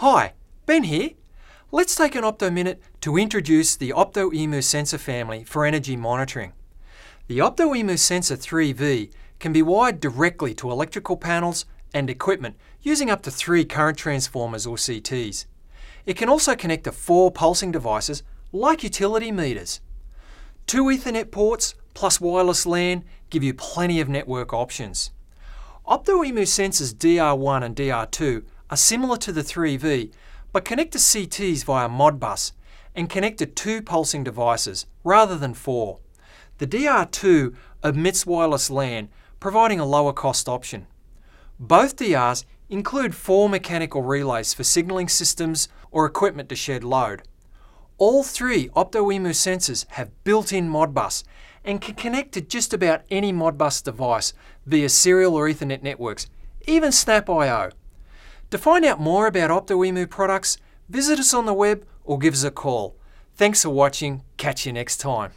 Hi, Ben here. Let's take an Opto Minute to introduce the Opto Emu sensor family for energy monitoring. The Opto Emu Sensor 3V can be wired directly to electrical panels and equipment using up to three current transformers or CTs. It can also connect to four pulsing devices like utility meters. Two Ethernet ports plus wireless LAN give you plenty of network options. OptoEmu sensors DR1 and DR2 are similar to the 3V, but connect to CTs via Modbus and connect to two pulsing devices rather than four. The DR2 omits wireless LAN, providing a lower cost option. Both DRs include four mechanical relays for signalling systems or equipment to shed load. All three OptoEmu sensors have built-in Modbus and can connect to just about any Modbus device via serial or Ethernet networks, even SNAP I/O. To find out more about OptoEMU products, visit us on the web or give us a call. Thanks for watching. Catch you next time.